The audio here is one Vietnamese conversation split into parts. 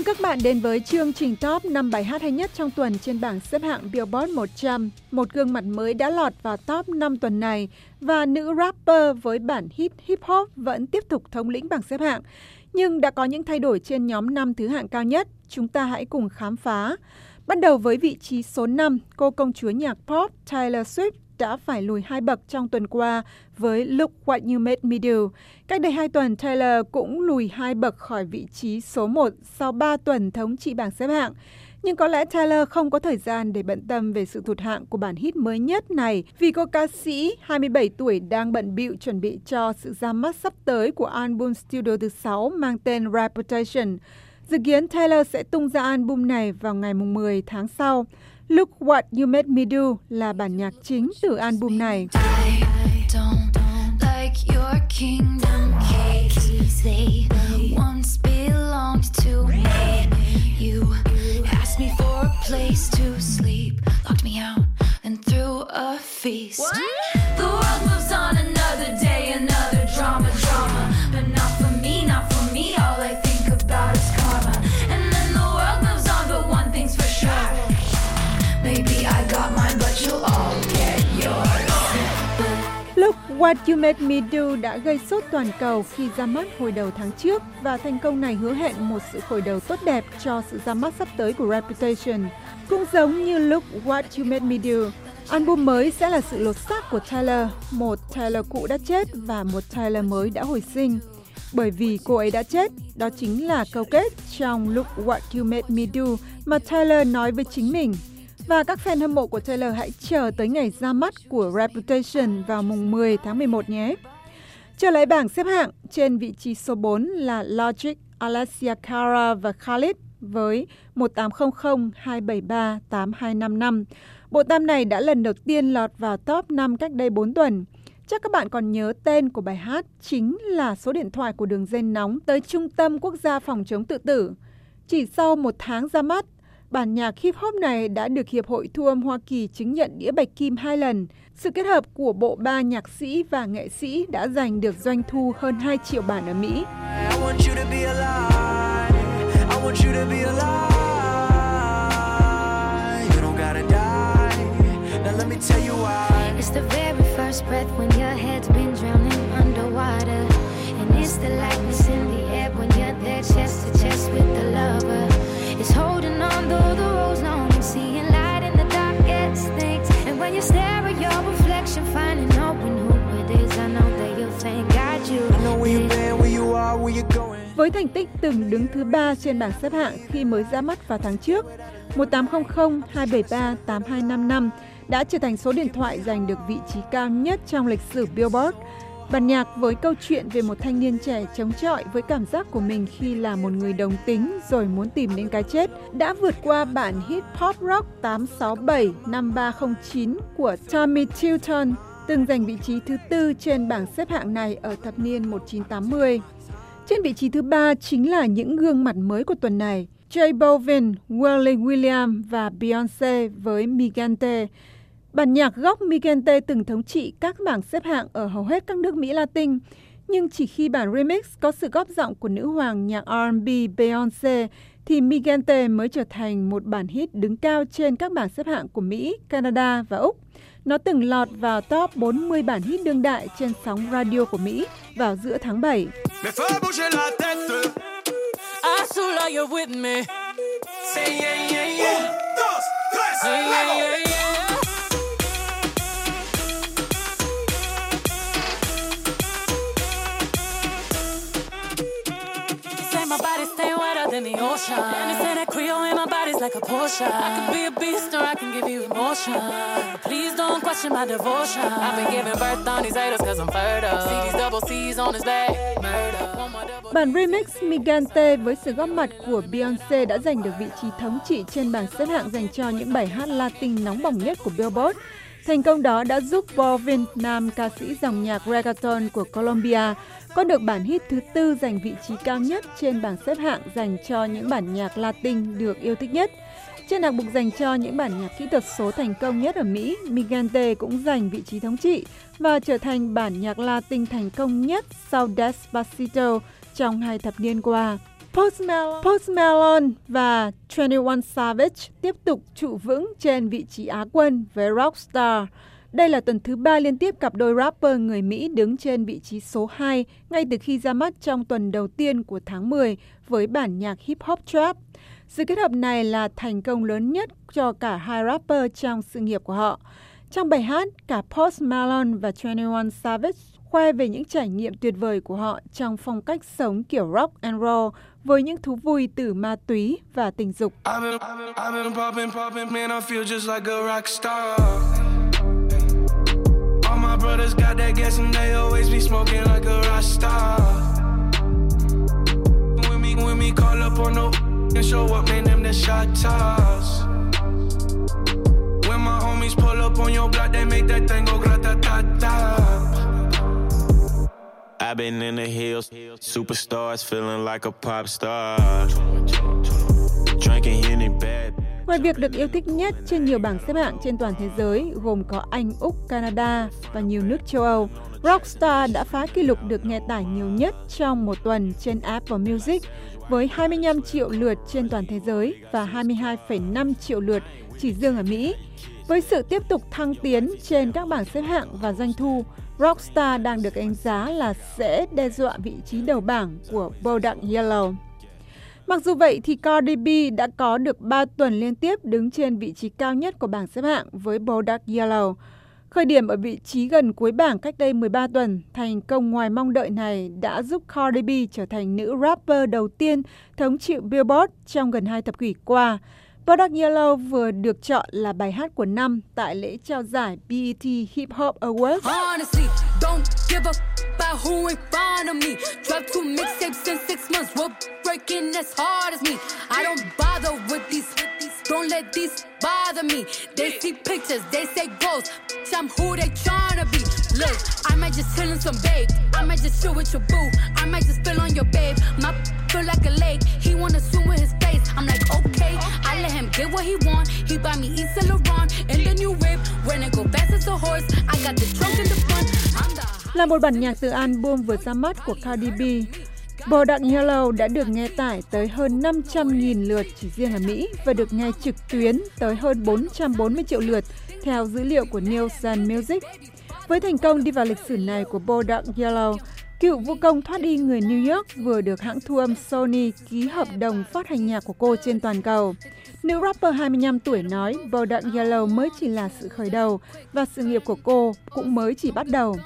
mừng các bạn đến với chương trình top 5 bài hát hay nhất trong tuần trên bảng xếp hạng Billboard 100. Một gương mặt mới đã lọt vào top 5 tuần này và nữ rapper với bản hit hip hop vẫn tiếp tục thống lĩnh bảng xếp hạng. Nhưng đã có những thay đổi trên nhóm năm thứ hạng cao nhất. Chúng ta hãy cùng khám phá. Bắt đầu với vị trí số 5, cô công chúa nhạc pop Taylor Swift đã phải lùi hai bậc trong tuần qua với Look What You Made Me Do. Cách đây hai tuần, Taylor cũng lùi hai bậc khỏi vị trí số 1 sau 3 tuần thống trị bảng xếp hạng. Nhưng có lẽ Taylor không có thời gian để bận tâm về sự thụt hạng của bản hit mới nhất này vì cô ca sĩ 27 tuổi đang bận bịu chuẩn bị cho sự ra mắt sắp tới của album studio thứ 6 mang tên Reputation. Dự kiến Taylor sẽ tung ra album này vào ngày 10 tháng sau. Look What You Made Me Do là bản nhạc chính từ album này. What You Made Me Do đã gây sốt toàn cầu khi ra mắt hồi đầu tháng trước và thành công này hứa hẹn một sự khởi đầu tốt đẹp cho sự ra mắt sắp tới của Reputation. Cũng giống như lúc What You Made Me Do, album mới sẽ là sự lột xác của Tyler, một Tyler cũ đã chết và một Tyler mới đã hồi sinh. Bởi vì cô ấy đã chết, đó chính là câu kết trong lúc What You Made Me Do mà Tyler nói với chính mình và các fan hâm mộ của Taylor hãy chờ tới ngày ra mắt của Reputation vào mùng 10 tháng 11 nhé. Trở lại bảng xếp hạng, trên vị trí số 4 là Logic, Alessia Cara và Khalid với 1800 273 8255. Bộ tam này đã lần đầu tiên lọt vào top 5 cách đây 4 tuần. Chắc các bạn còn nhớ tên của bài hát chính là số điện thoại của đường dây nóng tới Trung tâm Quốc gia phòng chống tự tử. Chỉ sau một tháng ra mắt, Bản nhạc hip hop này đã được Hiệp hội Thu âm Hoa Kỳ chứng nhận đĩa bạch kim hai lần. Sự kết hợp của bộ ba nhạc sĩ và nghệ sĩ đã giành được doanh thu hơn 2 triệu bản ở Mỹ. It's the very first breath when your head's been drowning underwater. And it's the lightness in the air when you're there chest to chest with the lover. Với thành tích từng đứng thứ ba trên bảng xếp hạng khi mới ra mắt vào tháng trước, 1800 273 8255 đã trở thành số điện thoại giành được vị trí cao nhất trong lịch sử Billboard Bản nhạc với câu chuyện về một thanh niên trẻ chống chọi với cảm giác của mình khi là một người đồng tính rồi muốn tìm đến cái chết đã vượt qua bản hit pop rock 867 5309 của Tommy Tilton, từng giành vị trí thứ tư trên bảng xếp hạng này ở thập niên 1980. Trên vị trí thứ ba chính là những gương mặt mới của tuần này, J Balvin, Willie William và Beyoncé với Migante Bản nhạc gốc Migante từng thống trị các bảng xếp hạng ở hầu hết các nước Mỹ Latin, nhưng chỉ khi bản remix có sự góp giọng của nữ hoàng nhạc R&B Beyoncé thì Migente mới trở thành một bản hit đứng cao trên các bảng xếp hạng của Mỹ, Canada và Úc. Nó từng lọt vào top 40 bản hit đương đại trên sóng radio của Mỹ vào giữa tháng 7. in the ocean. And they say that Creole in my body's like a Porsche. I could be a beast or I can give you emotion. Please don't question my devotion. I've been giving birth on these haters cause I'm fertile. See these double C's on his back. Bản remix Migante với sự góp mặt của Beyoncé đã giành được vị trí thống trị trên bảng xếp hạng dành cho những bài hát Latin nóng bỏng nhất của Billboard. Thành công đó đã giúp Balvin, nam ca sĩ dòng nhạc reggaeton của Colombia, có được bản hit thứ tư giành vị trí cao nhất trên bảng xếp hạng dành cho những bản nhạc Latin được yêu thích nhất. Trên hạng mục dành cho những bản nhạc kỹ thuật số thành công nhất ở Mỹ, Migante cũng giành vị trí thống trị và trở thành bản nhạc Latin thành công nhất sau Despacito trong hai thập niên qua. Post Malone, Post Malone và 21 Savage tiếp tục trụ vững trên vị trí Á quân với Rockstar. Đây là tuần thứ ba liên tiếp cặp đôi rapper người Mỹ đứng trên vị trí số 2 ngay từ khi ra mắt trong tuần đầu tiên của tháng 10 với bản nhạc hip hop trap. Sự kết hợp này là thành công lớn nhất cho cả hai rapper trong sự nghiệp của họ. Trong bài hát, cả Post Malone và 21 Savage khoe về những trải nghiệm tuyệt vời của họ trong phong cách sống kiểu rock and roll với những thú vui từ ma túy và tình dục. brothers got that gas and they always be smoking like a. When me, when me call up on no and show up, man, them the shot toss. When my homies pull up on your block, they make that thing go grata ta ta. I've been in the hills, superstars feeling like a pop star. Drinking any bad. Ngoài việc được yêu thích nhất trên nhiều bảng xếp hạng trên toàn thế giới, gồm có Anh, Úc, Canada và nhiều nước châu Âu, Rockstar đã phá kỷ lục được nghe tải nhiều nhất trong một tuần trên Apple Music với 25 triệu lượt trên toàn thế giới và 22,5 triệu lượt chỉ riêng ở Mỹ. Với sự tiếp tục thăng tiến trên các bảng xếp hạng và doanh thu, Rockstar đang được đánh giá là sẽ đe dọa vị trí đầu bảng của Bodak Yellow. Mặc dù vậy thì Cardi B đã có được 3 tuần liên tiếp đứng trên vị trí cao nhất của bảng xếp hạng với Bodak Yellow. Khởi điểm ở vị trí gần cuối bảng cách đây 13 tuần, thành công ngoài mong đợi này đã giúp Cardi B trở thành nữ rapper đầu tiên thống trị Billboard trong gần hai thập kỷ qua. Bodak Yellow vừa được chọn là bài hát của năm tại lễ trao giải BET Hip Hop Awards. Honestly, don't give a about who in front of me. Drop two mixtapes in six months. We're breaking as hard as me. I don't bother with these. Don't let these bother me. They see pictures, they say goals. I'm who they tryna be. Look, I might just chill in some babe. I might just chill with your boo. I might just spill on your babe. My feel like a lake. He wanna swim with his face. I'm like, okay. I let him get what he want. He buy me East Saint Laurent and the new whip. When it go fast as a horse, I got the trunk in the front. I'm the là một bản nhạc từ album vừa ra mắt của Cardi B. Bodak Yellow đã được nghe tải tới hơn 500.000 lượt chỉ riêng ở Mỹ và được nghe trực tuyến tới hơn 440 triệu lượt theo dữ liệu của Nielsen Music. Với thành công đi vào lịch sử này của Bodak Yellow, cựu vũ công thoát y người New York vừa được hãng thu âm Sony ký hợp đồng phát hành nhạc của cô trên toàn cầu. Nữ rapper 25 tuổi nói Bodak Yellow mới chỉ là sự khởi đầu và sự nghiệp của cô cũng mới chỉ bắt đầu.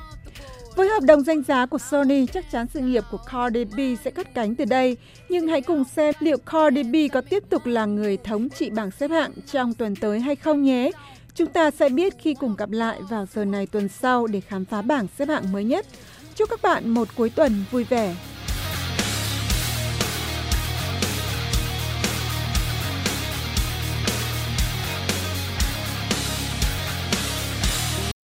Với hợp đồng danh giá của Sony, chắc chắn sự nghiệp của Cardi B sẽ cất cánh từ đây. Nhưng hãy cùng xem liệu Cardi B có tiếp tục là người thống trị bảng xếp hạng trong tuần tới hay không nhé. Chúng ta sẽ biết khi cùng gặp lại vào giờ này tuần sau để khám phá bảng xếp hạng mới nhất. Chúc các bạn một cuối tuần vui vẻ.